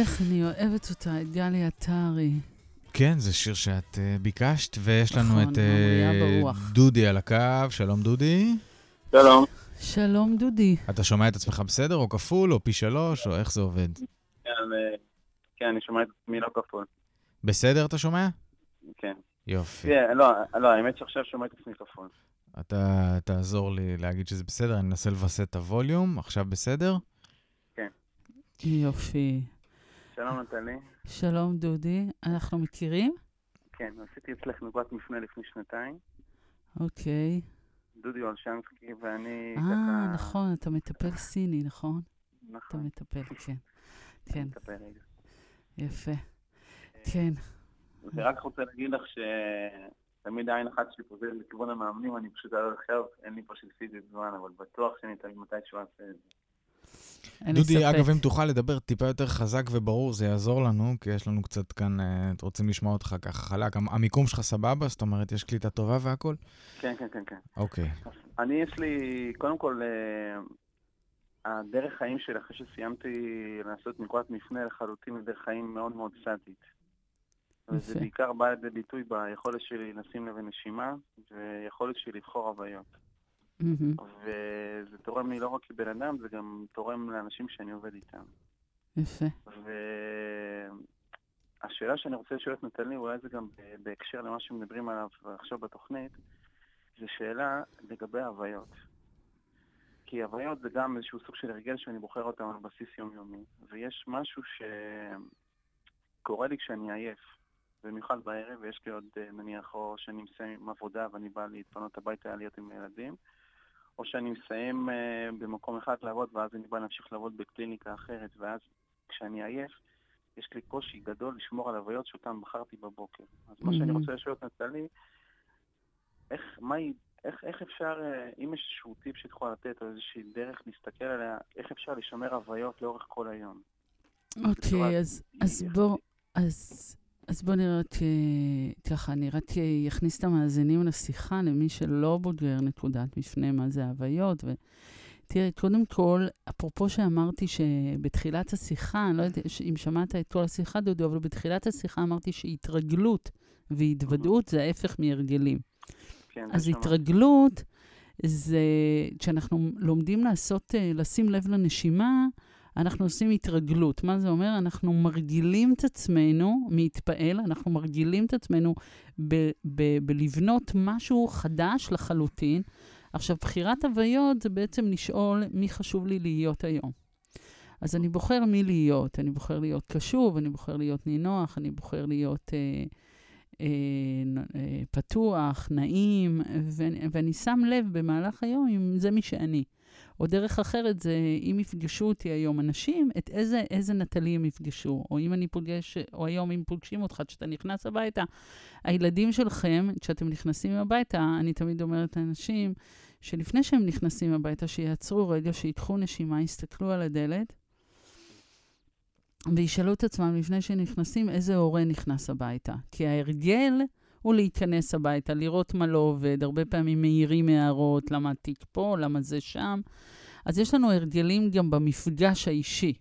Speaker 3: איך אני אוהבת אותה, את גלי עטרי.
Speaker 6: כן, זה שיר שאת uh, ביקשת, ויש לנו
Speaker 3: נכון,
Speaker 6: את uh. דודי על הקו. שלום, דודי.
Speaker 7: שלום.
Speaker 3: שלום, דודי.
Speaker 6: אתה שומע את עצמך בסדר, או כפול, או פי שלוש, או איך זה עובד?
Speaker 7: כן, אה, כן, אני שומע את עצמי לא כפול.
Speaker 6: בסדר אתה שומע?
Speaker 7: כן.
Speaker 6: יופי.
Speaker 7: כן, לא, לא, האמת שעכשיו שומע את עצמי כפול.
Speaker 6: אתה תעזור לי להגיד שזה בסדר, אני אנסה לווסת את הווליום. עכשיו בסדר?
Speaker 3: יופי.
Speaker 7: שלום נטלי.
Speaker 3: שלום, דודי. אנחנו מכירים?
Speaker 7: כן, עשיתי אצלך נקודת מפנה לפני שנתיים.
Speaker 3: אוקיי.
Speaker 7: דודי אולשנסקי ואני
Speaker 3: אה,
Speaker 7: ככה...
Speaker 3: נכון, אתה מטפל סיני, נכון? אתה
Speaker 7: נכון.
Speaker 3: מטפל, כן. כן,
Speaker 7: מטפל רגע.
Speaker 3: יפה. כן.
Speaker 7: אני רק רוצה להגיד לך שתמיד עין אחת שלי פוזלת לכיוון המאמנים, אני פשוט עד עכשיו, אין לי פשוט פיזית זמן, אבל בטוח שאני תמיד מתישהו אעשה את זה.
Speaker 3: אין לי
Speaker 6: דודי,
Speaker 3: ספק.
Speaker 6: אגב, אם תוכל לדבר טיפה יותר חזק וברור, זה יעזור לנו, כי יש לנו קצת כאן, אה, רוצים לשמוע אותך ככה חלק. המ- המיקום שלך סבבה? זאת אומרת, יש קליטה טובה והכל?
Speaker 7: כן, כן, כן, כן.
Speaker 6: אוקיי.
Speaker 7: אני, יש לי, קודם כל, אה, הדרך חיים שלי, אחרי שסיימתי לעשות נקודת מפנה לחלוטין, היא דרך חיים מאוד מאוד סטטית. וזה. בעיקר בא לידי ביטוי ביכולת שלי לשים לב לנשימה, ויכולת שלי לבחור הוויות.
Speaker 3: מהמם.
Speaker 7: וזה תורם לי לא רק כבן אדם, זה גם תורם לאנשים שאני עובד איתם.
Speaker 3: יפה.
Speaker 7: והשאלה שאני רוצה לשאול את נטלי, אולי זה גם בהקשר למה שמדברים עליו עכשיו בתוכנית, זה שאלה לגבי הוויות. כי הוויות זה גם איזשהו סוג של הרגל שאני בוחר אותם על בסיס יומיומי. ויש משהו שקורה לי כשאני עייף. במיוחד בערב, ויש לי עוד, אה, נניח, או שאני מסיים עם עבודה ואני בא להתפנות הביתה להיות עם הילדים, או שאני מסיים אה, במקום אחד לעבוד, ואז אני בא להמשיך לעבוד בקליניקה אחרת, ואז כשאני עייף, יש לי קושי גדול לשמור על הוויות שאותן בחרתי בבוקר. אז מה שאני. רוצה לשאול את נטלי, איך, מה איך, איך אפשר, אה, אם יש איזשהו טיפ שאת יכולה לתת, או איזושהי דרך להסתכל עליה, איך אפשר לשמר הוויות לאורך כל היום? בצורה
Speaker 3: אוקיי, אז, אז. בוא, אז, אז בוא נראה אה, ככה, אני רק אכניס את המאזינים לשיחה, למי שלא בוגר נקודת מפנה מה זה הוויות. ו... תראה, קודם כל, אפרופו שאמרתי שבתחילת השיחה, אני לא יודעת אם שמעת את כל השיחה, דודו, אבל בתחילת השיחה אמרתי שהתרגלות והתוודעות זה ההפך מהרגלים.
Speaker 7: כן,
Speaker 3: אז
Speaker 7: שמעתי.
Speaker 3: התרגלות זה כשאנחנו לומדים לעשות, אה, לשים לב לנשימה, אנחנו עושים התרגלות. מה זה אומר? אנחנו מרגילים את עצמנו להתפעל, אנחנו מרגילים את עצמנו ב- ב- בלבנות משהו חדש לחלוטין. עכשיו, בחירת הוויות זה בעצם לשאול מי חשוב לי להיות היום. אז אני בוחר מי להיות. אני בוחר להיות קשוב, אני בוחר להיות נינוח, אני בוחר להיות אה, אה, אה, פתוח, נעים, ואני, ואני שם לב במהלך היום אם זה מי שאני. או דרך אחרת זה, אם יפגשו אותי היום אנשים, את איזה, איזה נטלי הם יפגשו. או אם אני פוגש, או היום אם פוגשים אותך, כשאתה נכנס הביתה, הילדים שלכם, כשאתם נכנסים הביתה, אני תמיד אומרת לאנשים, שלפני שהם נכנסים הביתה, שיעצרו רגע, שיקחו נשימה, יסתכלו על הדלת, וישאלו את עצמם לפני שנכנסים, איזה הורה נכנס הביתה. כי ההרגל הוא להיכנס הביתה, לראות מה לא עובד. הרבה פעמים מעירים הערות, למה התיק פה, למה זה שם. אז יש לנו הרגלים גם במפגש האישי.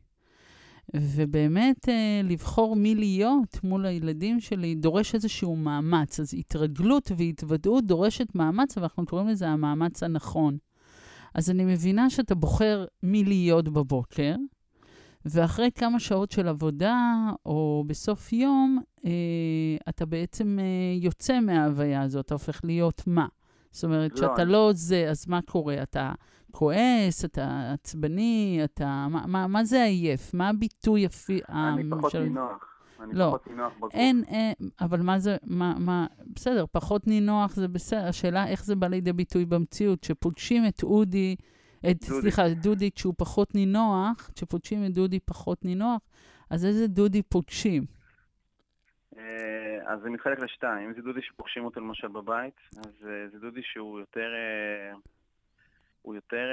Speaker 3: ובאמת, אה, לבחור מי להיות מול הילדים שלי דורש איזשהו מאמץ. אז התרגלות והתוודעות דורשת מאמץ, ואנחנו קוראים לזה המאמץ הנכון. אז אני מבינה שאתה בוחר מי להיות בבוקר, ואחרי כמה שעות של עבודה, או בסוף יום, אה, אתה בעצם אה, יוצא מההוויה הזאת, אתה הופך להיות מה? זאת אומרת,
Speaker 7: לא,
Speaker 3: שאתה
Speaker 7: אני-
Speaker 3: לא זה, אז מה קורה? אתה כועס, אתה עצבני, אתה... מה, מה, מה זה עייף? מה הביטוי הפי...
Speaker 7: אני
Speaker 3: המ-
Speaker 7: פחות נינוח. אני
Speaker 3: לא.
Speaker 7: פחות נינוח בגוף.
Speaker 3: אין, אין, אבל מה זה, מה, מה, בסדר, פחות נינוח זה בסדר, השאלה איך זה בא לידי ביטוי במציאות, שפוגשים את אודי, את,
Speaker 7: דודי.
Speaker 3: סליחה, דודי כשהוא פחות נינוח, כשפוגשים את דודי פחות נינוח, אז איזה דודי פוגשים?
Speaker 7: אה, אז זה מתחלק לשתיים. אם זה דודי שפוגשים אותו למשל בבית, אז אה, זה דודי שהוא יותר... אה, הוא יותר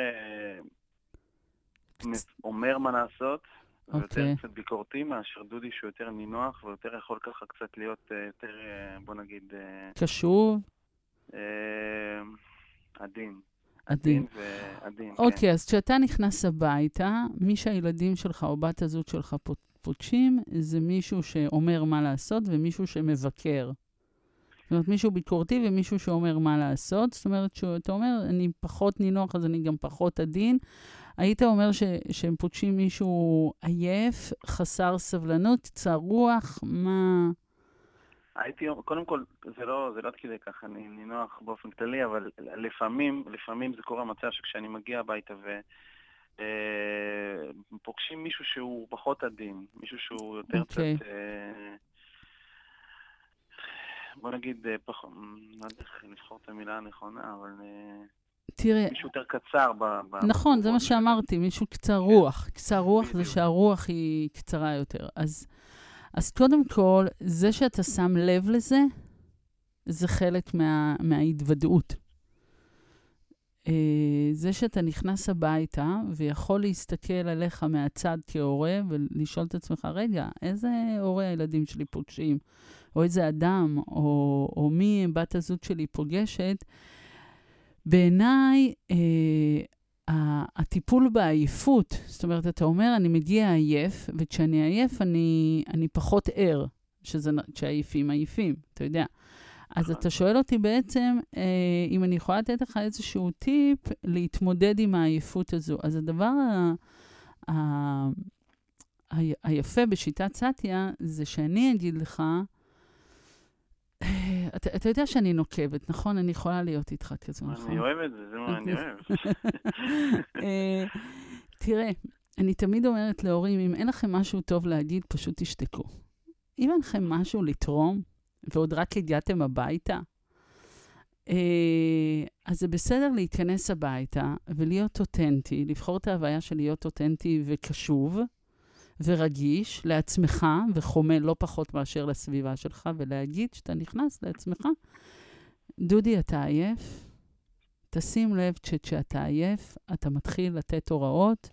Speaker 7: אומר מה לעשות, ויותר
Speaker 3: אוקיי.
Speaker 7: קצת ביקורתי מאשר דודי שהוא יותר נינוח ויותר יכול ככה קצת להיות יותר, בוא נגיד,
Speaker 3: קשוב,
Speaker 7: אה, עדין.
Speaker 3: עדין.
Speaker 7: ועדין,
Speaker 3: אוקיי, אז כשאתה נכנס הביתה, מי שהילדים שלך או בת הזוג שלך פו- פוגשים, זה מישהו שאומר מה לעשות ומישהו שמבקר. זאת אומרת, מישהו ביקורתי ומישהו שאומר מה לעשות. זאת אומרת, שאתה אומר, אני פחות נינוח, אז אני גם פחות עדין. היית אומר ש, שהם פוגשים מישהו עייף, חסר סבלנות, קצר רוח, מה...
Speaker 7: הייתי, קודם כל, זה לא, זה לא עד כדי כך, אני נינוח באופן כללי, אבל לפעמים, לפעמים זה קורה מצב שכשאני מגיע הביתה ו... אה, פוגשים מישהו שהוא פחות עדין, מישהו שהוא יותר
Speaker 3: אוקיי.
Speaker 7: קצת, אה, בוא נגיד, אה, פחות, לא יודע איך לבחור את המילה הנכונה, אבל אה,
Speaker 3: תראה,
Speaker 7: מישהו יותר קצר ב... ב-
Speaker 3: נכון, זה מה. שאמרתי, מישהו קצר רוח. קצר רוח זה. שהרוח היא קצרה יותר. אז, אז קודם כל, זה שאתה שם לב לזה, זה חלק מה, מההתוודעות. אה, זה שאתה נכנס הביתה ויכול להסתכל עליך מהצד כהורה ולשאול את עצמך, רגע, איזה הורה הילדים שלי פוגשים? או איזה אדם, או, או מי בת הזוג שלי פוגשת, בעיניי, אה, הטיפול בעייפות, זאת אומרת, אתה אומר, אני מגיע עייף, וכשאני עייף אני, אני פחות ער, שזה, כשעייפים עייפים, אתה יודע. אז
Speaker 7: נכון.
Speaker 3: אתה שואל אותי בעצם, אה, אם אני יכולה לתת לך איזשהו טיפ להתמודד עם העייפות הזו. אז הדבר ה, ה, ה, היפה בשיטת סטיה, זה שאני אגיד לך, אתה, אתה יודע שאני נוקבת, נכון? אני יכולה להיות איתך כזו, נכון?
Speaker 7: אני אוהב את זה, זה מה אני אוהב.
Speaker 3: אה, תראה, אני תמיד אומרת להורים, אם אין לכם משהו טוב להגיד, פשוט תשתקו. אם אין לכם משהו לתרום, ועוד רק הגעתם הביתה, אה, אז זה בסדר להיכנס הביתה ולהיות אותנטי, לבחור את ההוויה של להיות אותנטי וקשוב ורגיש לעצמך וחומל לא פחות מאשר לסביבה שלך, ולהגיד שאתה נכנס לעצמך, דודי, אתה עייף? תשים לב שכשאתה עייף, אתה מתחיל לתת הוראות.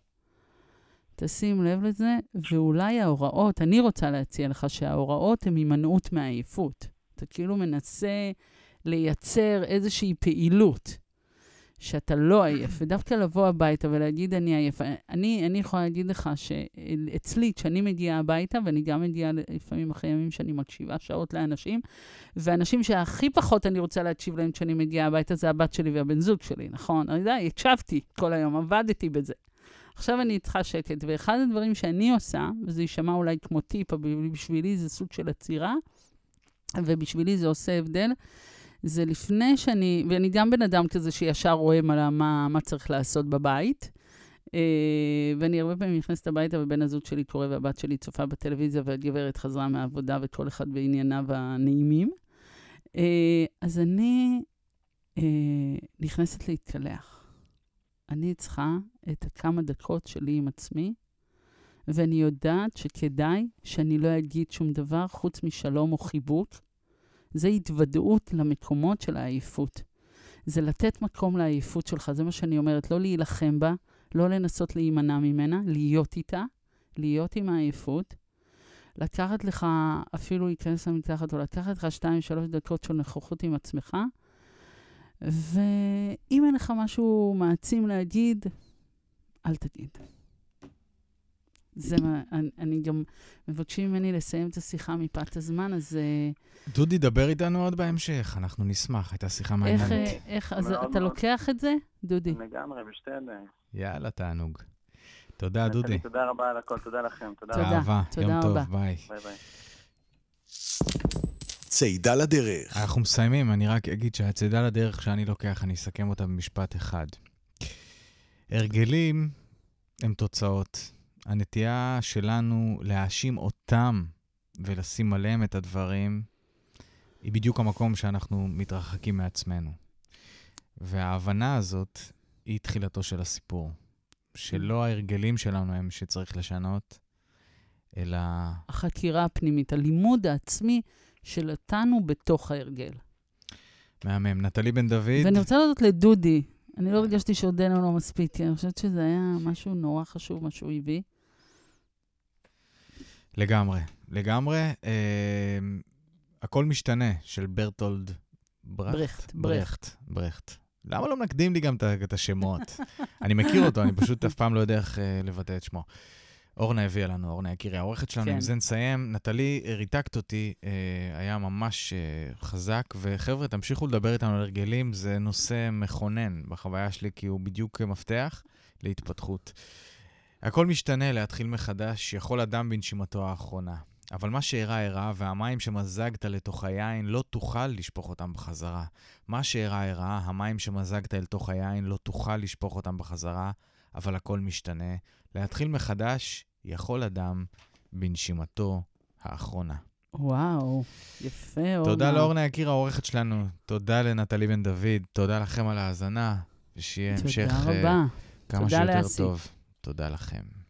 Speaker 3: תשים לב לזה, ואולי ההוראות, אני רוצה להציע לך שההוראות הן הימנעות מהעייפות. אתה כאילו מנסה לייצר איזושהי פעילות שאתה לא עייף, ודווקא לבוא הביתה ולהגיד אני עייף. אני, אני יכולה להגיד לך שאצלי, כשאני מגיעה הביתה, ואני גם מגיעה לפעמים אחרי ימים שאני מקשיבה שעות לאנשים, ואנשים שהכי פחות אני רוצה להקשיב להם כשאני מגיעה הביתה, זה הבת שלי והבן זוג שלי, נכון? אני יודע, הקשבתי כל היום, עבדתי בזה. עכשיו אני איתך שקט, ואחד הדברים שאני עושה, וזה יישמע אולי כמו טיפ, אבל בשבילי זה סוג של עצירה, ובשבילי זה עושה הבדל, זה לפני שאני, ואני גם בן אדם כזה שישר רואה מה, מה, מה צריך לעשות בבית, Uh, ואני הרבה פעמים נכנסת הביתה ובן הזוג שלי קורא והבת שלי צופה בטלוויזיה והגברת חזרה מהעבודה וכל אחד בענייניו הנעימים. Uh, אז אני uh, נכנסת להתקלח. אני צריכה את הכמה דקות שלי עם עצמי, ואני יודעת שכדאי שאני לא אגיד שום דבר חוץ משלום או חיבוק. זה התוודעות למקומות של העייפות. זה לתת מקום לעייפות שלך, זה מה שאני אומרת, לא להילחם בה, לא לנסות להימנע ממנה, להיות איתה, להיות עם העייפות. לקחת לך, אפילו להיכנס למקלחת, או לקחת לך שתיים, שלוש דקות של נוכחות עם עצמך, ואם אין לך משהו מעצים להגיד, אל תגיד. זה מה, אני, אני גם, מבקשים ממני לסיים את השיחה מפאת הזמן, אז אה,
Speaker 2: דודי, דבר איתנו עוד בהמשך, אנחנו נשמח, הייתה שיחה
Speaker 3: איך,
Speaker 2: מעניינת.
Speaker 3: אה, איך, אז
Speaker 7: מאוד
Speaker 3: אתה
Speaker 7: מאוד.
Speaker 3: לוקח את זה, דודי?
Speaker 7: לגמרי, בשתי ידיים.
Speaker 2: יאללה, תענוג. תודה, דודי.
Speaker 7: תודה רבה על הכל, תודה לכם. תודה.
Speaker 3: תודה.
Speaker 7: רבה.
Speaker 3: תודה
Speaker 2: יום טוב,
Speaker 3: רבה.
Speaker 2: ביי.
Speaker 7: ביי ביי.
Speaker 1: צידה לדרך.
Speaker 2: אנחנו מסיימים, אני רק אגיד שהצידה לדרך שאני לוקח, אני אסכם אותה במשפט אחד. הרגלים הם תוצאות. הנטייה שלנו להאשים אותם ולשים עליהם את הדברים, היא בדיוק המקום שאנחנו מתרחקים מעצמנו. וההבנה הזאת היא תחילתו של הסיפור. שלא ההרגלים שלנו הם שצריך לשנות, אלא
Speaker 3: החקירה הפנימית, הלימוד העצמי של אותנו בתוך ההרגל.
Speaker 2: מהמם. נטלי בן דוד,
Speaker 3: ואני רוצה להודות לדודי. אני לא הרגשתי שהודה לנו מספיק, כי אני חושבת שזה היה משהו נורא חשוב, מה שהוא הביא.
Speaker 2: לגמרי, לגמרי. אה, הכל משתנה, של ברטולד ברכט.
Speaker 3: ברכט,
Speaker 2: ברכט. ברכט. למה לא מנקדים לי גם את השמות? אני מכיר אותו, אני פשוט אף פעם לא יודע איך אה, לבטא את שמו. אורנה הביאה לנו, אורנה יקירי, העורכת שלנו,
Speaker 3: כן.
Speaker 2: עם זה נסיים. נטלי, אה, ריתקת אותי, אה, היה ממש אה, חזק, וחבר'ה, תמשיכו לדבר איתנו על הרגלים, זה נושא מכונן בחוויה שלי, כי הוא בדיוק מפתח להתפתחות. הכל משתנה, להתחיל מחדש, יכול אדם בנשימתו האחרונה. אבל מה שאירע אירע, והמים שמזגת לתוך היין, לא תוכל לשפוך אותם בחזרה. מה שאירע אירע, המים שמזגת אל תוך היין, לא תוכל לשפוך אותם בחזרה, אבל הכל משתנה. להתחיל מחדש, יכול אדם בנשימתו האחרונה.
Speaker 3: וואו, יפה, אורנה.
Speaker 2: תודה לאורנה יקיר, העורכת שלנו. תודה לנטלי בן דוד. תודה לכם על ההאזנה, ושיהיה המשך
Speaker 3: תודה
Speaker 2: אה,
Speaker 3: רבה.
Speaker 2: כמה
Speaker 3: תודה
Speaker 2: שיותר
Speaker 3: לאסי.
Speaker 2: טוב. תודה לכם.